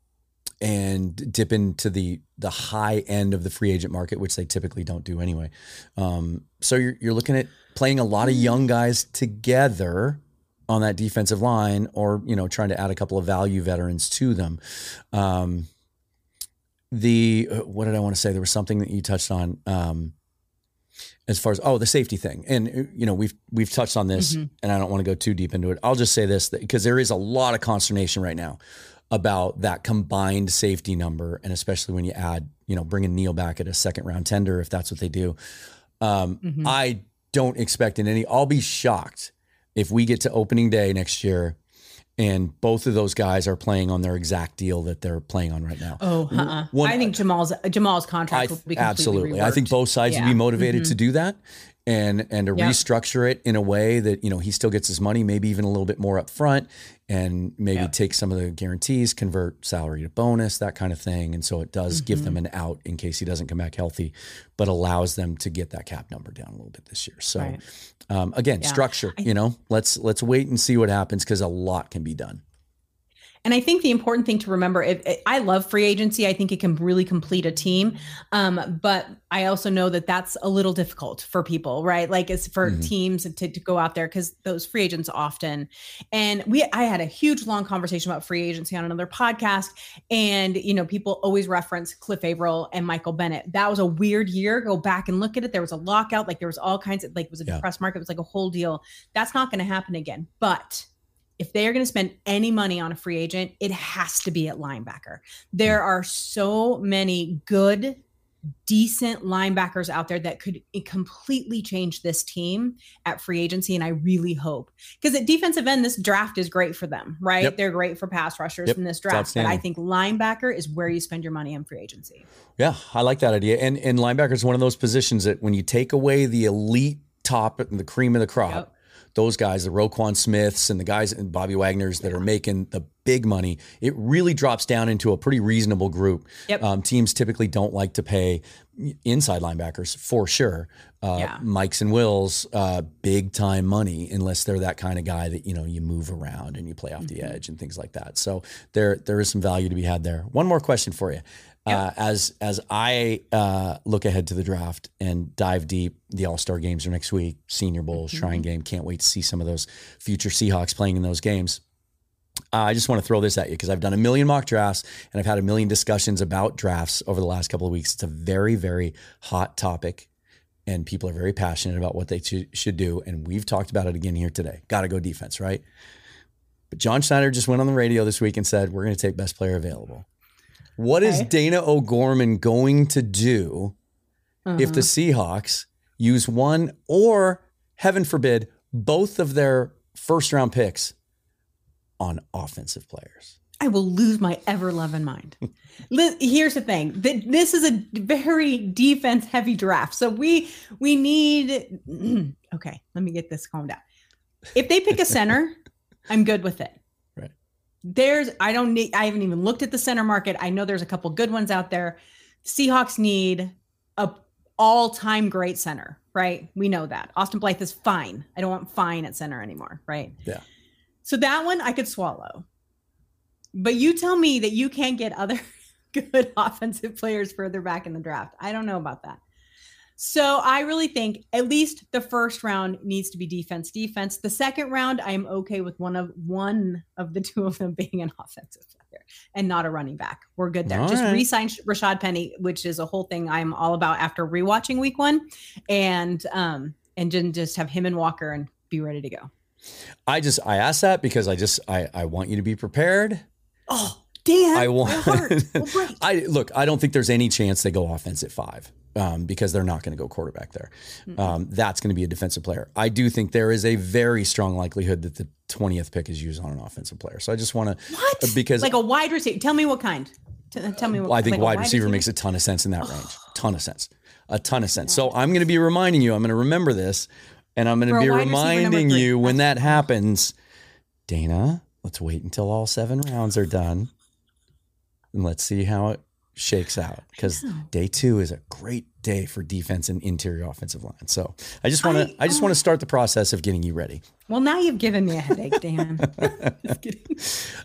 Speaker 1: and dip into the the high end of the free agent market, which they typically don't do anyway. Um, so you're you're looking at playing a lot of young guys together on that defensive line, or you know trying to add a couple of value veterans to them. Um, the uh, what did I want to say? There was something that you touched on um, as far as oh the safety thing, and uh, you know we've we've touched on this,
Speaker 2: Mhm.
Speaker 1: and I don't want to go too deep into it. I'll just say this because there is a lot of consternation right now about that combined safety number, and especially when you add you know bringing Neal back at a second round tender if that's what they do. Um,
Speaker 2: Mhm.
Speaker 1: I don't expect in any. I'll be shocked if we get to opening day next year. And both of those guys are playing on their exact deal that they're playing on right now.
Speaker 2: Oh, uh-uh.
Speaker 1: One-
Speaker 2: I think Jamal's Jamal's contract
Speaker 1: I
Speaker 2: will be completely
Speaker 1: absolutely. I think both sides would be motivated
Speaker 2: Mhm.
Speaker 1: to do that and and to
Speaker 2: Yeah.
Speaker 1: restructure it in a way that you know he still gets his money, maybe even a little bit more up front, and maybe
Speaker 2: Yeah.
Speaker 1: take some of the guarantees, convert salary to bonus, that kind of thing. And so it does give
Speaker 2: Mm-hmm.
Speaker 1: them an out in case he doesn't come back healthy, but allows them to get that cap number down a little bit this year. So
Speaker 2: Right.
Speaker 1: um, again,
Speaker 2: Yeah.
Speaker 1: structure. You know, let's let's wait and see what happens because a lot can be done.
Speaker 2: And I think the important thing to remember, if, I love free agency. I think it can really complete a team. Um, but I also know that that's a little difficult for people, right? Like it's for
Speaker 1: Mhm.
Speaker 2: teams to, to go out there because those free agents often. And we, I had a huge long conversation about free agency on another podcast. And, you know, people always reference Cliff Avril and Michael Bennett. That was a weird year. Go back and look at it. There was a lockout. Like there was all kinds of, like it was a
Speaker 1: Yeah.
Speaker 2: depressed market. It was like a whole deal. That's not going to happen again. But if they are going to spend any money on a free agent, it has to be at linebacker. There mm. are so many good, decent linebackers out there that could eh, completely change this team at free agency. And I really hope because at defensive end, this draft is great for them, right?
Speaker 1: Yep.
Speaker 2: They're great for pass rushers
Speaker 1: Yep.
Speaker 2: in this draft. But I think linebacker is where you spend your money in free agency.
Speaker 1: Yeah, I like that idea. And and linebacker is one of those positions that when you take away the elite top and the cream of the crop,
Speaker 2: Yep.
Speaker 1: Those guys, the Roquan Smiths and the guys and Bobby Wagner's that are making the big money, it really drops down into a pretty reasonable group.
Speaker 2: Yep.
Speaker 1: Um, teams typically don't like to pay inside linebackers for sure. Uh,
Speaker 2: Yeah.
Speaker 1: Mike's and Wills, uh, big time money, unless they're that kind of guy that you know you move around and you play off the
Speaker 2: Mhm.
Speaker 1: edge and things like that. So there there is some value to be had there. One more question for you. Uh, as as I uh, look ahead to the draft and dive deep, the All Star games are next week. Senior Bowl, Shrine Game. Can't wait to see some of those future Seahawks playing in those games. Uh, I just want to throw this at you because I've done a million mock drafts and I've had a million discussions about drafts over the last couple of weeks. It's a very, very hot topic and people are very passionate about what they ch- should do. And we've talked about it again here today. Got to go defense, right? But John Schneider just went on the radio this week and said, we're going to take best player available. What is
Speaker 2: Okay.
Speaker 1: Dayna O'Gorman going to do if the uh-huh. Seahawks use one or, heaven forbid, both of their first round picks on offensive players?
Speaker 2: I will lose my ever loving mind. [laughs] Here's the thing: Th- this is a very defense heavy draft, so we we need. [clears throat] Okay, let me get this calmed down. If they pick a center, I'm good with it. There's I don't need. I haven't even looked at the center market. I know there's a couple good ones out there. Seahawks need a all time great center, right? We know that Austin Blythe is fine. I don't want fine at center anymore, right?
Speaker 1: Yeah.
Speaker 2: So that one I could swallow. But you tell me that you can't get other [laughs] good offensive players further back in the draft. I don't know about that. So I really think at least the first round needs to be defense defense. The second round I am okay with one of one of the [laughs] two of them being an offensive player and not a running back. We're good there.
Speaker 1: All
Speaker 2: Just
Speaker 1: right.
Speaker 2: re-sign Rashad Penny, which is a whole thing I'm all about after rewatching week 1 and um and just have him and Walker and be ready to go.
Speaker 1: I just I ask that because I just I I want you to be prepared.
Speaker 2: Oh, Dan,
Speaker 1: I want. [laughs] I look. I don't think there's any chance they go offense at five um, because they're not going to go quarterback there. Um, that's going to be a defensive player. I do think there is a very strong likelihood that the twentieth pick is used on an offensive player. So I just want to
Speaker 2: What?
Speaker 1: because
Speaker 2: like a wide receiver. Tell me what kind. T- tell me what.
Speaker 1: I think
Speaker 2: like a
Speaker 1: wide receiver makes a ton of sense in that range. Ton of sense. A ton of sense. So I'm going to be reminding you. I'm going to remember this, and I'm going to be
Speaker 2: wide receiver,
Speaker 1: reminding you when that happens. Dayna, let's wait until all seven rounds are done, and let's see how it shakes out. Because day two is a great day for defense and interior offensive line. So I just want to.
Speaker 2: I-
Speaker 1: I just want to start the process of getting you ready.
Speaker 2: Well, now you've given me a headache, Dan. [laughs]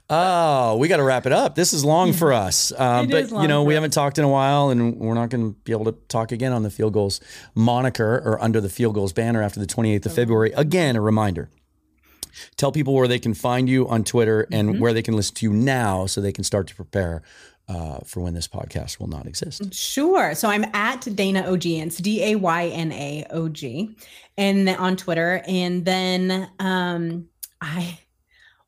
Speaker 1: Oh, we got to wrap it up. This is long for us, uh, but you know we haven't talked in a while, and we're not going to be able to talk again on the field gulls moniker or under the field gulls banner after the 28th of February. Again, a reminder: tell people where they can find you on Twitter and
Speaker 2: Mm-hmm.
Speaker 1: where they can listen to you now, so they can start to prepare uh, for when this podcast will not exist.
Speaker 2: Sure. So I'm at Dayna OG, and it's D A Y N A O G, and on Twitter, and then um, I.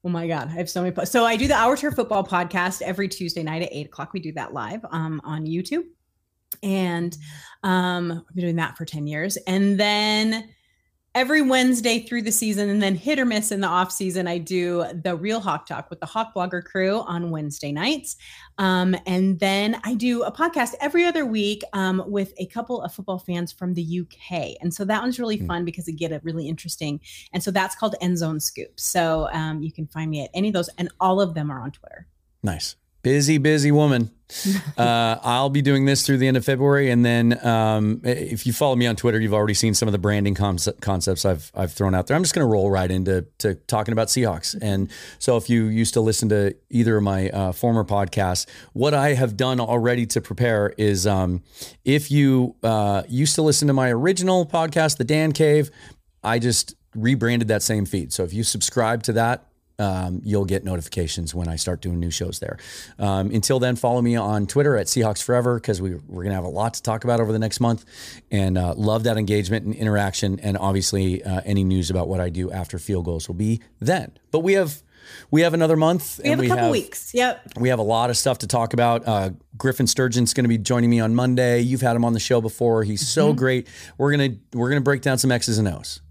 Speaker 2: Oh my God, I have so many. Po- so I do the Our Turf Football podcast every Tuesday night at eight o'clock. We do that live um, on YouTube, and um, I've been doing that for ten years. And then every Wednesday through the season, and then hit or miss in the off season, I do the Real Hawk Talk with the Hawk Blogger crew on Wednesday nights. Um, and then I do a podcast every other week um, with a couple of football fans from the UK. And so that one's really
Speaker 1: Hmm.
Speaker 2: fun because it get it really interesting. And so that's called End Zone Scoop. So um, you can find me at any of those, and all of them are on Twitter.
Speaker 1: Nice. Busy, busy woman. [laughs] Uh, I'll be doing this through the end of February, and then um, if you follow me on Twitter, you've already seen some of the branding concept, concepts I've I've thrown out there. I'm just going to roll right into to talking about Seahawks. And so, if you used to listen to either of my uh, former podcasts, what I have done already to prepare is, um, if you uh, used to listen to my original podcast, the Dan Cave, I just rebranded that same feed. So if you subscribe to that, um, you'll get notifications when I start doing new shows there. Um, until then, follow me on Twitter at Seahawks Forever because we, we're going to have a lot to talk about over the next month and uh, love that engagement and interaction. And obviously, uh, any news about what I do after field gulls will be then. But we have. We have another month.
Speaker 2: We have a couple weeks. Yep.
Speaker 1: We have a lot of stuff to talk about. Uh, Griffin Sturgeon's going to be joining me on Monday. You've had him on the show before. He's so great. We're gonna we're gonna break down some X's and O's.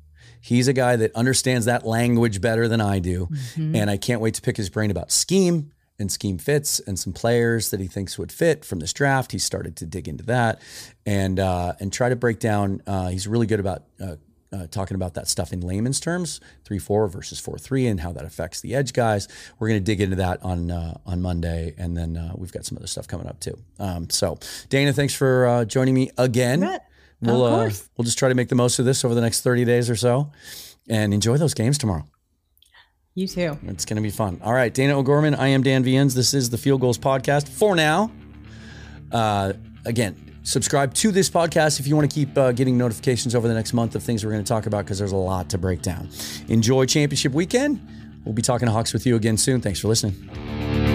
Speaker 1: He's a guy that understands that language better than I do, and I can't wait to pick his brain about scheme and scheme fits and some players that he thinks would fit from this draft. He started to dig into that and uh, and try to break down. Uh, he's really good about. Uh, uh, talking about that stuff in layman's terms, three four versus four three, and how that affects the edge guys. We're going to dig into that on uh, on Monday, and then uh, we've got some other stuff coming up too. Um, so, Dayna, thanks for uh, joining me again.
Speaker 2: bet.
Speaker 1: We'll
Speaker 2: Of
Speaker 1: uh, we'll just try to make the most of this over the next thirty days or so, and enjoy those games tomorrow.
Speaker 2: You too.
Speaker 1: It's going to be fun. All right, Dayna O'Gorman. I am Dan Viens. This is the Field Gulls Podcast for now. Uh, again, subscribe to this podcast if you want to keep uh, getting notifications over the next month of things we're going to talk about because there's a lot to break down. Enjoy championship weekend. We'll be talking to Hawks with you again soon. Thanks for listening.